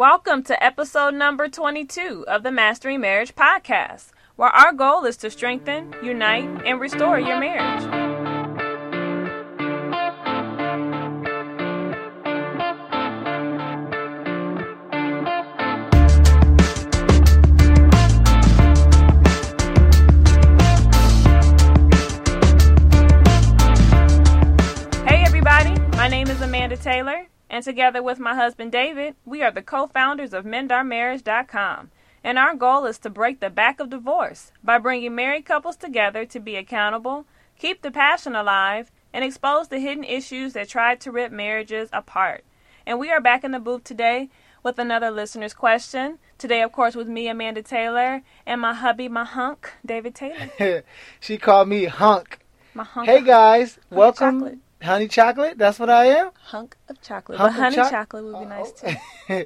Welcome to episode number 22 of the Mastering Marriage podcast, where our goal is to strengthen, unite, and restore your marriage. Hey, everybody, my name is Amanda Taylor, and together with my husband David, we are the co founders of MendOurMarriage.com. And our goal is to break the back of divorce by bringing married couples together to be accountable, keep the passion alive, and expose the hidden issues that try to rip marriages apart. And we are back in the booth today with another listener's question. Today, of course, with me, Amanda Taylor, and my hubby, my hunk, David Taylor. she called me hunk. My hunk. Hey guys, Honey welcome. chocolate. Honey chocolate. That's what I am. hunk of chocolate. Hunk but honey choc- chocolate would be nice too. Oh.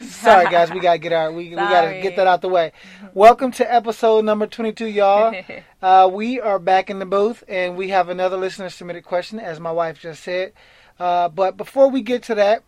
Sorry guys, we gotta get our we, we gotta get that out the way. Welcome to episode number twenty two, y'all. Uh, we are back in the booth, and we have another listener submitted question, as my wife just said. Uh, but before we get to that,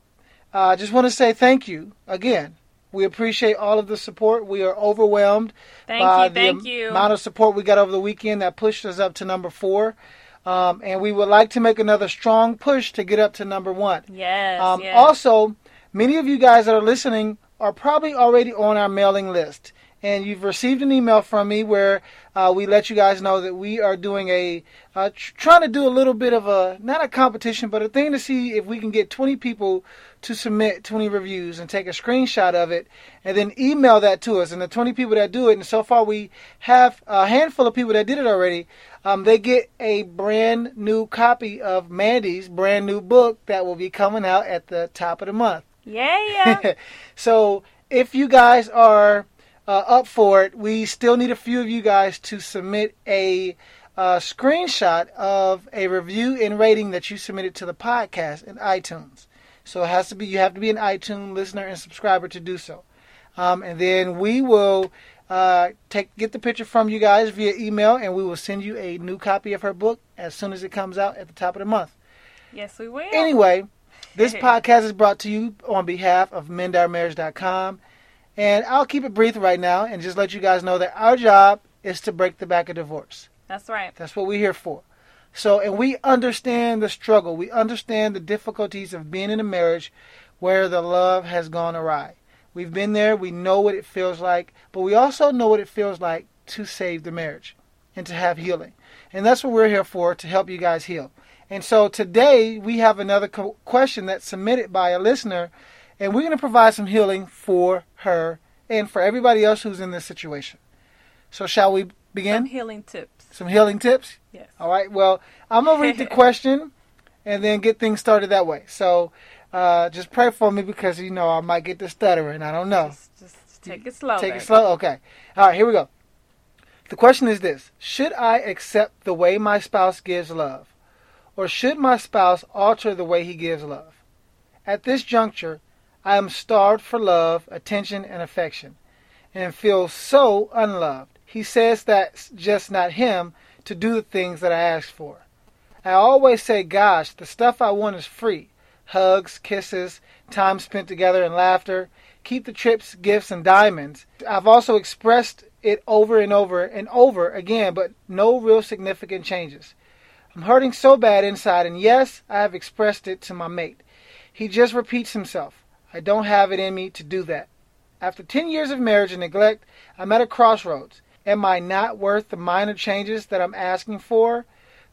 uh, I just want to say thank you again. We appreciate all of the support. We are overwhelmed Thank by you, the thank am- you. amount of support we got over the weekend that pushed us up to number four. Um, and we would like to make another strong push to get up to number one. Yes, Um, yes. Also, many of you guys that are listening are probably already on our mailing list. And you've received an email from me where uh, we let you guys know that we are doing a, uh, tr- trying to do a little bit of a, not a competition, but a thing to see if we can get 20 people to submit 20 reviews and take a screenshot of it and then email that to us. And the 20 people that do it, and so far we have a handful of people that did it already, um, they get a brand new copy of Mandy's brand new book that will be coming out at the top of the month. yeah. so if you guys are uh, up for it, we still need a few of you guys to submit a uh, screenshot of a review and rating that you submitted to the podcast in iTunes. So it has to be you have to be an iTunes listener and subscriber to do so. Um, and then we will uh, take get the picture from you guys via email, and we will send you a new copy of her book as soon as it comes out at the top of the month. yes, we will. Anyway, this podcast is brought to you on behalf of mendourmarriage.com. And I'll keep it brief right now and just let you guys know that our job is to break the back of divorce. That's right. That's what we're here for. So, and we understand the struggle. We understand the difficulties of being in a marriage where the love has gone awry. We've been there. We know what it feels like, but we also know what it feels like to save the marriage and to have healing. And that's what we're here for, to help you guys heal. And so today we have another co- question that's submitted by a listener, and we're going to provide some healing for her and for everybody else who's in this situation. So, shall we begin? Some healing tips. Some healing tips? Yes. All right. Well, I'm gonna read the question and then get things started that way. So, uh, just pray for me because you know I might get the stuttering. I don't know. Just, just take it slow. Take baby. it slow. Okay. All right. Here we go. The question is this: Should I accept the way my spouse gives love, or should my spouse alter the way he gives love? At this juncture, I am starved for love, attention, and affection, and feel so unloved. He says that's just not him to do the things that I ask for. I always say, gosh, the stuff I want is free hugs, kisses, time spent together, and laughter. Keep the trips, gifts, and diamonds. I've also expressed it over and over and over again, but no real significant changes. I'm hurting so bad inside, and yes, I have expressed it to my mate. He just repeats himself. I don't have it in me to do that. After 10 years of marriage and neglect, I'm at a crossroads. Am I not worth the minor changes that I'm asking for?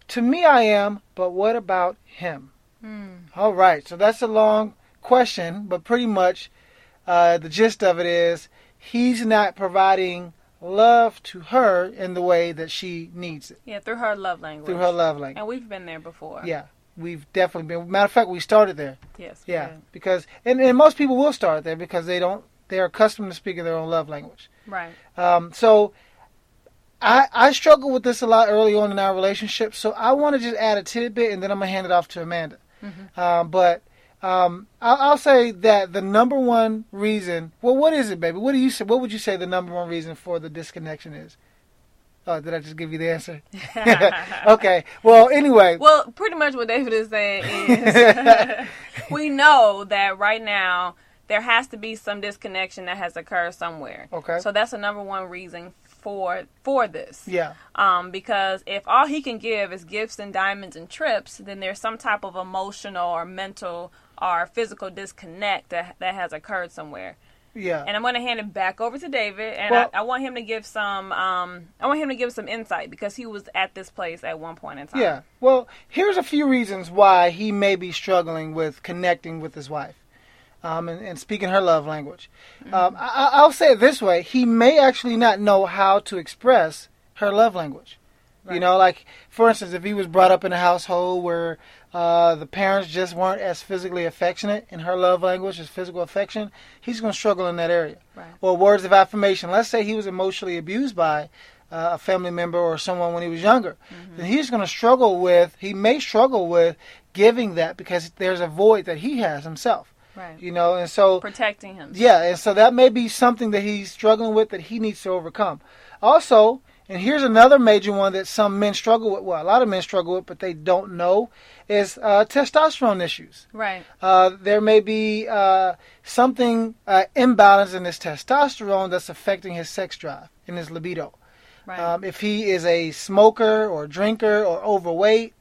To me, I am, but what about him? Hmm. All right, so that's a long question, but pretty much uh, the gist of it is he's not providing love to her in the way that she needs it Yeah, through her love language. through her love language. And we've been there before. Yeah, we've definitely been. Matter of fact, we started there. Yes. Yeah, did. because and, and most people will start there because they don't they're accustomed to speaking their own love language. Right. Um, so I I struggled with this a lot early on in our relationship. So I want to just add a tidbit and then I'm gonna hand it off to Amanda. Mhm. Um, but um, I'll, I'll say that the number one reason. Well, what is it, baby? What do you say? What would you say the number one reason for the disconnection is? Oh, did I just give you the answer? okay. Well, anyway. Well, pretty much what David is saying is we know that right now there has to be some disconnection that has occurred somewhere. Okay. So that's the number one reason for for this. Yeah. Um, because if all he can give is gifts and diamonds and trips, then there's some type of emotional or mental or physical disconnect that that has occurred somewhere. Yeah. And I'm going to hand it back over to David, and Well- I, I want him to give some. Um, I want him to give some insight because he was at this place at one point in time. Yeah. Well, here's a few reasons why he may be struggling with connecting with his wife um, and, and speaking her love language. Um, I, I- I'll say it this way he may actually not know how to express her love language. You know, like, for instance, if he was brought up in a household where uh, the parents just weren't as physically affectionate in her love language as physical affection, he's going to struggle in that area. Right. Or words of affirmation. Let's say he was emotionally abused by uh, a family member or someone when he was younger. Then he's going to struggle with, he may struggle with giving that because there's a void that he has himself. Right. You know, and so Protecting him. yeah, and so that may be something that he's struggling with that he needs to overcome. Also, and here's another major one that some men struggle with. Well, a lot of men struggle with, but they don't know, is uh, testosterone issues. Right. Uh, there may be uh, something uh, imbalance in his testosterone that's affecting his sex drive and his libido. Right. Um, if he is a smoker or drinker or overweight,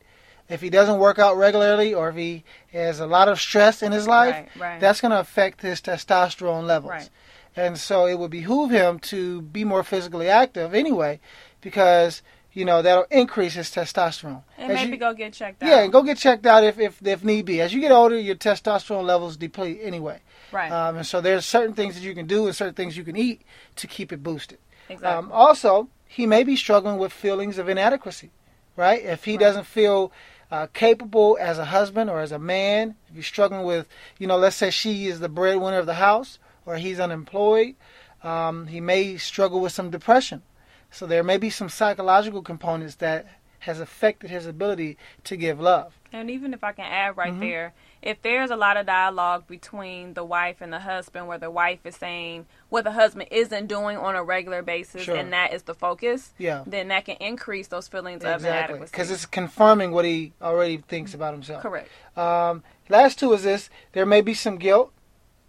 if he doesn't work out regularly, or if he has a lot of stress in his life, Right, right. that's going to affect his testosterone levels. Right. And so it would behoove him to be more physically active anyway, because you know that'll increase his testosterone. and As maybe you- go get checked out. yeah, and go get checked out if, if if need be. As you get older, your testosterone levels deplete anyway. Right. Um, and so there's certain things that you can do and certain things you can eat to keep it boosted. exactly. Um, also, he may be struggling with feelings of inadequacy, right? If he Right. doesn't feel uh, capable as a husband or as a man, if he's struggling with, you know, let's say she is the breadwinner of the house or he's unemployed, um, he may struggle with some depression. So there may be some psychological components that has affected his ability to give love. And even if I can add right Mhm. there, if there's a lot of dialogue between the wife and the husband where the wife is saying what the husband isn't doing on a regular basis Sure. and that is the focus, Yeah. then that can increase those feelings of Exactly. inadequacy. Because it's confirming what he already thinks about himself. correct. Um, last two is this: there may be some guilt,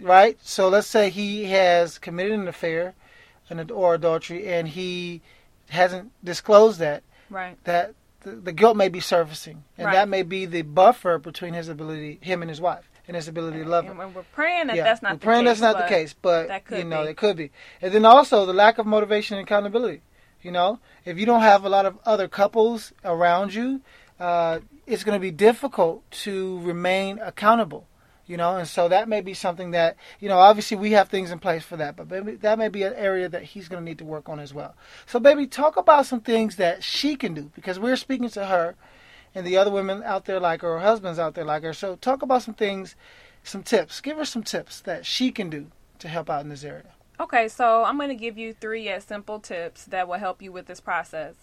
right? So let's say he has committed an affair, an ad- or adultery, and he hasn't disclosed that. Right. That the, the guilt may be surfacing, and Right. that may be the buffer between his ability, him and his wife, and his ability to love her. And we're- we're praying that yeah, that's not we're the praying case. that's not the but case, but that could you know be. it could be. And then also the lack of motivation and accountability. You know, if you don't have a lot of other couples around you, uh, it's going to be difficult to remain accountable. You know, and so that may be something that you know. Obviously, we have things in place for that, but maybe that may be an area that he's going to need to work on as well. So, baby, talk about some things that she can do because we're speaking to her, and the other women out there like her, or husbands out there like her. So, talk about some things, some tips. Give her some tips that she can do to help out in this area. Okay, so I'm going to give you three simple tips that will help you with this process.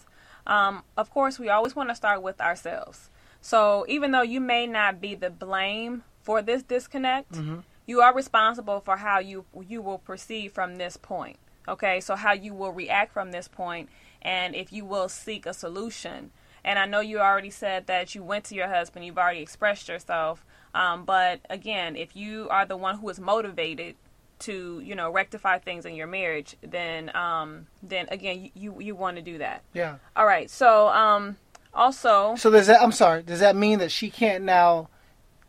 Um, of course, we always want to start with ourselves. So even though you may not be the blame for this disconnect, Mhm. you are responsible for how you you will proceed from this point. Okay, so how you will react from this point, and if you will seek a solution. And I know you already said that you went to your husband, you've already expressed yourself. Um, but again, if you are the one who is motivated to, you know, rectify things in your marriage, then, um, then again, you you, you want to do that. Yeah. All right. So, um, also, So does that? I'm sorry. Does that mean that she can't now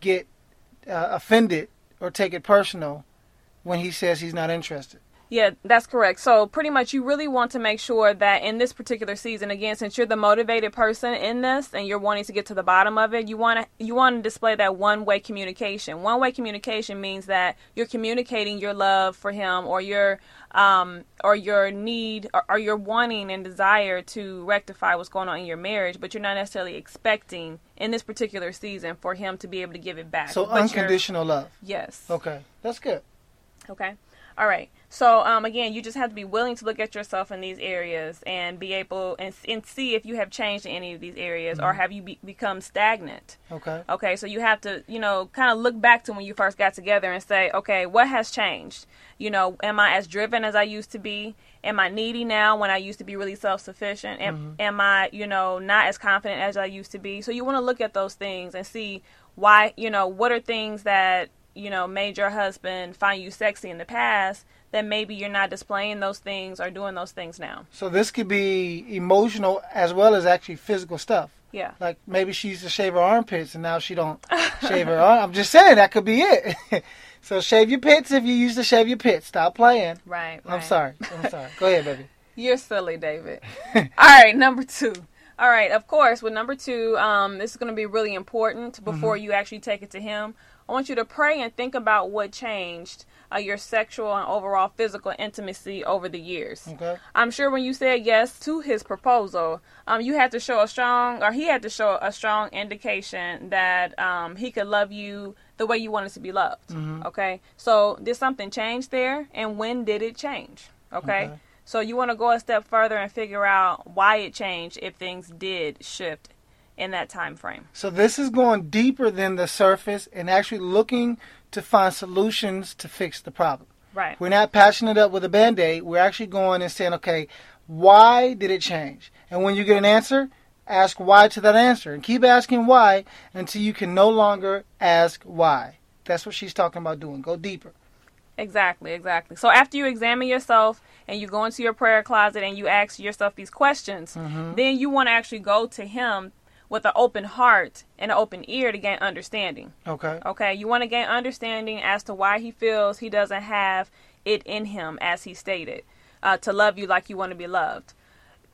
get uh, offended or take it personal when he says he's not interested? Yeah, that's correct. So pretty much you really want to make sure that in this particular season, again, since you're the motivated person in this and you're wanting to get to the bottom of it, you want to you want to display that one-way communication. One-way communication means that you're communicating your love for him or your um or your need or, or your wanting and desire to rectify what's going on in your marriage, but you're not necessarily expecting in this particular season for him to be able to give it back. So But unconditional love. Yes. Okay, that's good. Okay. All right. So um, again, you just have to be willing to look at yourself in these areas and be able and, and see if you have changed in any of these areas or have you be, become stagnant. Okay. Okay. So you have to, you know, kind of look back to when you first got together and say, okay, what has changed? You know, am I as driven as I used to be? Am I needy now when I used to be really self sufficient? Am, am I, you know, not as confident as I used to be? So you want to look at those things and see why, you know, what are things that you know, made your husband find you sexy in the past, then maybe you're not displaying those things or doing those things now. So this could be emotional as well as actually physical stuff. Yeah. Like maybe she used to shave her armpits and now she don't shave her arm. I'm just saying that could be it. so shave your pits if you used to shave your pits. Stop playing. Right. I'm sorry. I'm sorry. Go ahead, baby. You're silly, David. All right, number two. All right, of course, with number two, um, this is going to be really important before you actually take it to him. I want you to pray and think about what changed uh, your sexual and overall physical intimacy over the years. Okay. I'm sure when you said yes to his proposal, um, you had to show a strong, or he had to show a strong indication that um, he could love you the way you wanted to be loved. Okay. So did something change there, and when did it change? Okay. Okay. So you want to go a step further and figure out why it changed if things did shift in that time frame. So this is going deeper than the surface and actually looking to find solutions to fix the problem. Right. We're not patching it up with a band aid. We're actually going and saying, okay, why did it change? And when you get an answer, ask why to that answer. And keep asking why until you can no longer ask why. That's what she's talking about doing. Go deeper. Exactly, exactly. So after you examine yourself and you go into your prayer closet and you ask yourself these questions, mm-hmm. then you want to actually go to him with an open heart and an open ear to gain understanding. Okay. Okay, you want to gain understanding as to why he feels he doesn't have it in him, as he stated, uh, to love you like you want to be loved.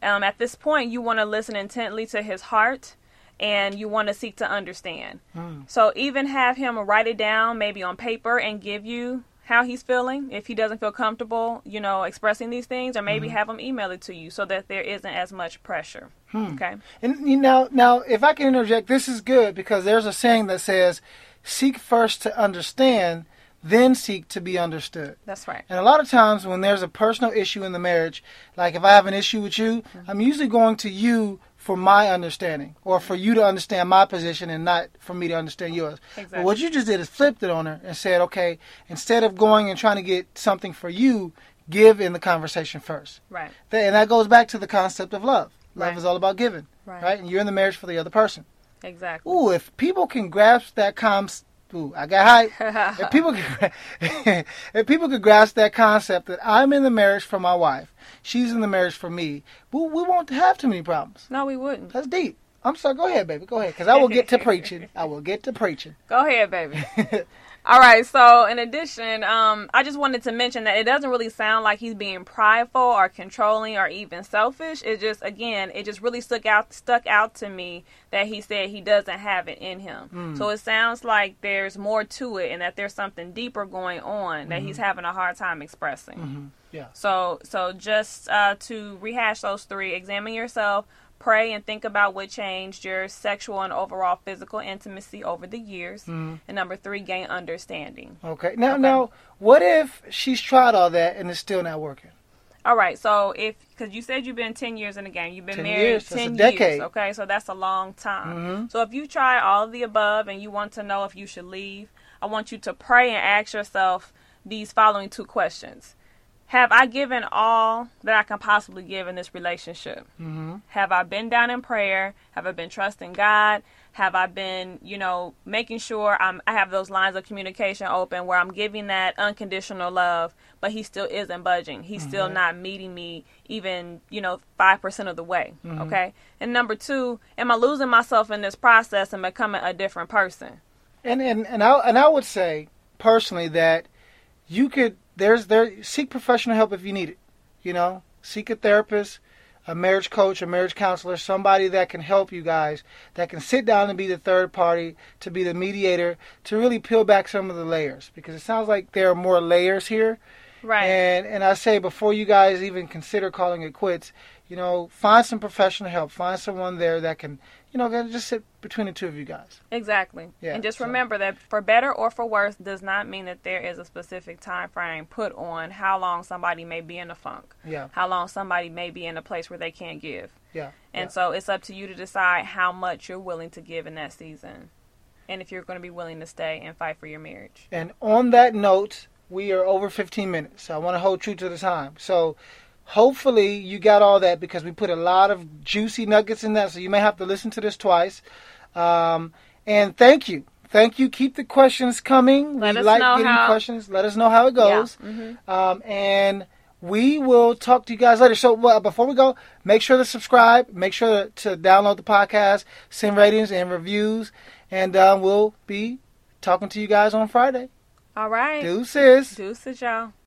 Um, at this point, you want to listen intently to his heart and you want to seek to understand. So, even have him write it down, maybe on paper, and give you how he's feeling if he doesn't feel comfortable, you know, expressing these things, or maybe mm-hmm. have him email it to you so that there isn't as much pressure. Hmm. Okay. And you know, now if I can interject, this is good because there's a saying that says, "Seek first to understand, then seek to be understood." That's right. And a lot of times when there's a personal issue in the marriage, like if I have an issue with you, mm-hmm. I'm usually going to you for my understanding or for you to understand my position and not for me to understand yours. But what you just did is flipped it on her and said, okay, instead of going and trying to get something for you, give in the conversation first. Right. And that goes back to the concept of love. Love Right. is all about giving, Right. right? And you're in the marriage for the other person. Exactly. Ooh, if people can grasp that concept, ooh, I got high. if people can, if people could grasp that concept that I'm in the marriage for my wife, she's in the marriage for me, we, we won't have too many problems. No, we wouldn't. That's deep. I'm sorry. Go ahead, baby. Go ahead, because I will get to preaching. I will get to preaching. Go ahead, baby. All right. So, in addition, um, I just wanted to mention that it doesn't really sound like he's being prideful or controlling or even selfish. It just, again, it just really stuck out stuck out to me that he said he doesn't have it in him. So it sounds like there's more to it, and that there's something deeper going on that he's having a hard time expressing. Yeah. So, so just uh, to rehash those three: examine yourself, pray, and think about what changed your sexual and overall physical intimacy over the years. Mm-hmm. And number three, gain understanding. Okay. Now, Okay. now, what if she's tried all that and it's still not working? All right. So, if because you said you've been ten years in the game, you've been 10 married years, ten years. Okay, so that's a long time. Mm-hmm. So, if you try all of the above and you want to know if you should leave, I want you to pray and ask yourself these following two questions. Have I given all that I can possibly give in this relationship? Mm-hmm. Have I been down in prayer? Have I been trusting God? Have I been, you know, making sure I'm, I have those lines of communication open where I'm giving that unconditional love, but he still isn't budging. He's still not meeting me even, you know, 5% of the way. Okay. And number two, am I losing myself in this process and becoming a different person? And and and I and I would say personally that you could there's there seek professional help if you need it. You know, seek a therapist, a marriage coach, a marriage counselor, somebody that can help you guys, that can sit down and be the third party, to be the mediator, to really peel back some of the layers because it sounds like there are more layers here. Right. And and I say before you guys even consider calling it quits, you know, find some professional help. Find someone there that can, you know, just sit between the two of you guys. Exactly. Yeah, and just so- remember that for better or for worse does not mean that there is a specific time frame put on how long somebody may be in a funk, Yeah. how long somebody may be in a place where they can't give. Yeah. And yeah. so it's up to you to decide how much you're willing to give in that season. And if you're going to be willing to stay and fight for your marriage. And on that note, we are over 15 minutes. So I want to hold true to the time. So hopefully you got all that because we put a lot of juicy nuggets in that. So you may have to listen to this twice. Um, and thank you thank you. Keep the questions coming. Let we us like know getting how- questions. Let us know how it goes. Yeah. Mhm. Um, and we will talk to you guys later. So well, before we go, make sure to subscribe. Make sure to, to download the podcast, send ratings and reviews, and uh, we'll be talking to you guys on Friday. All right. Deuces. Deuces, y'all.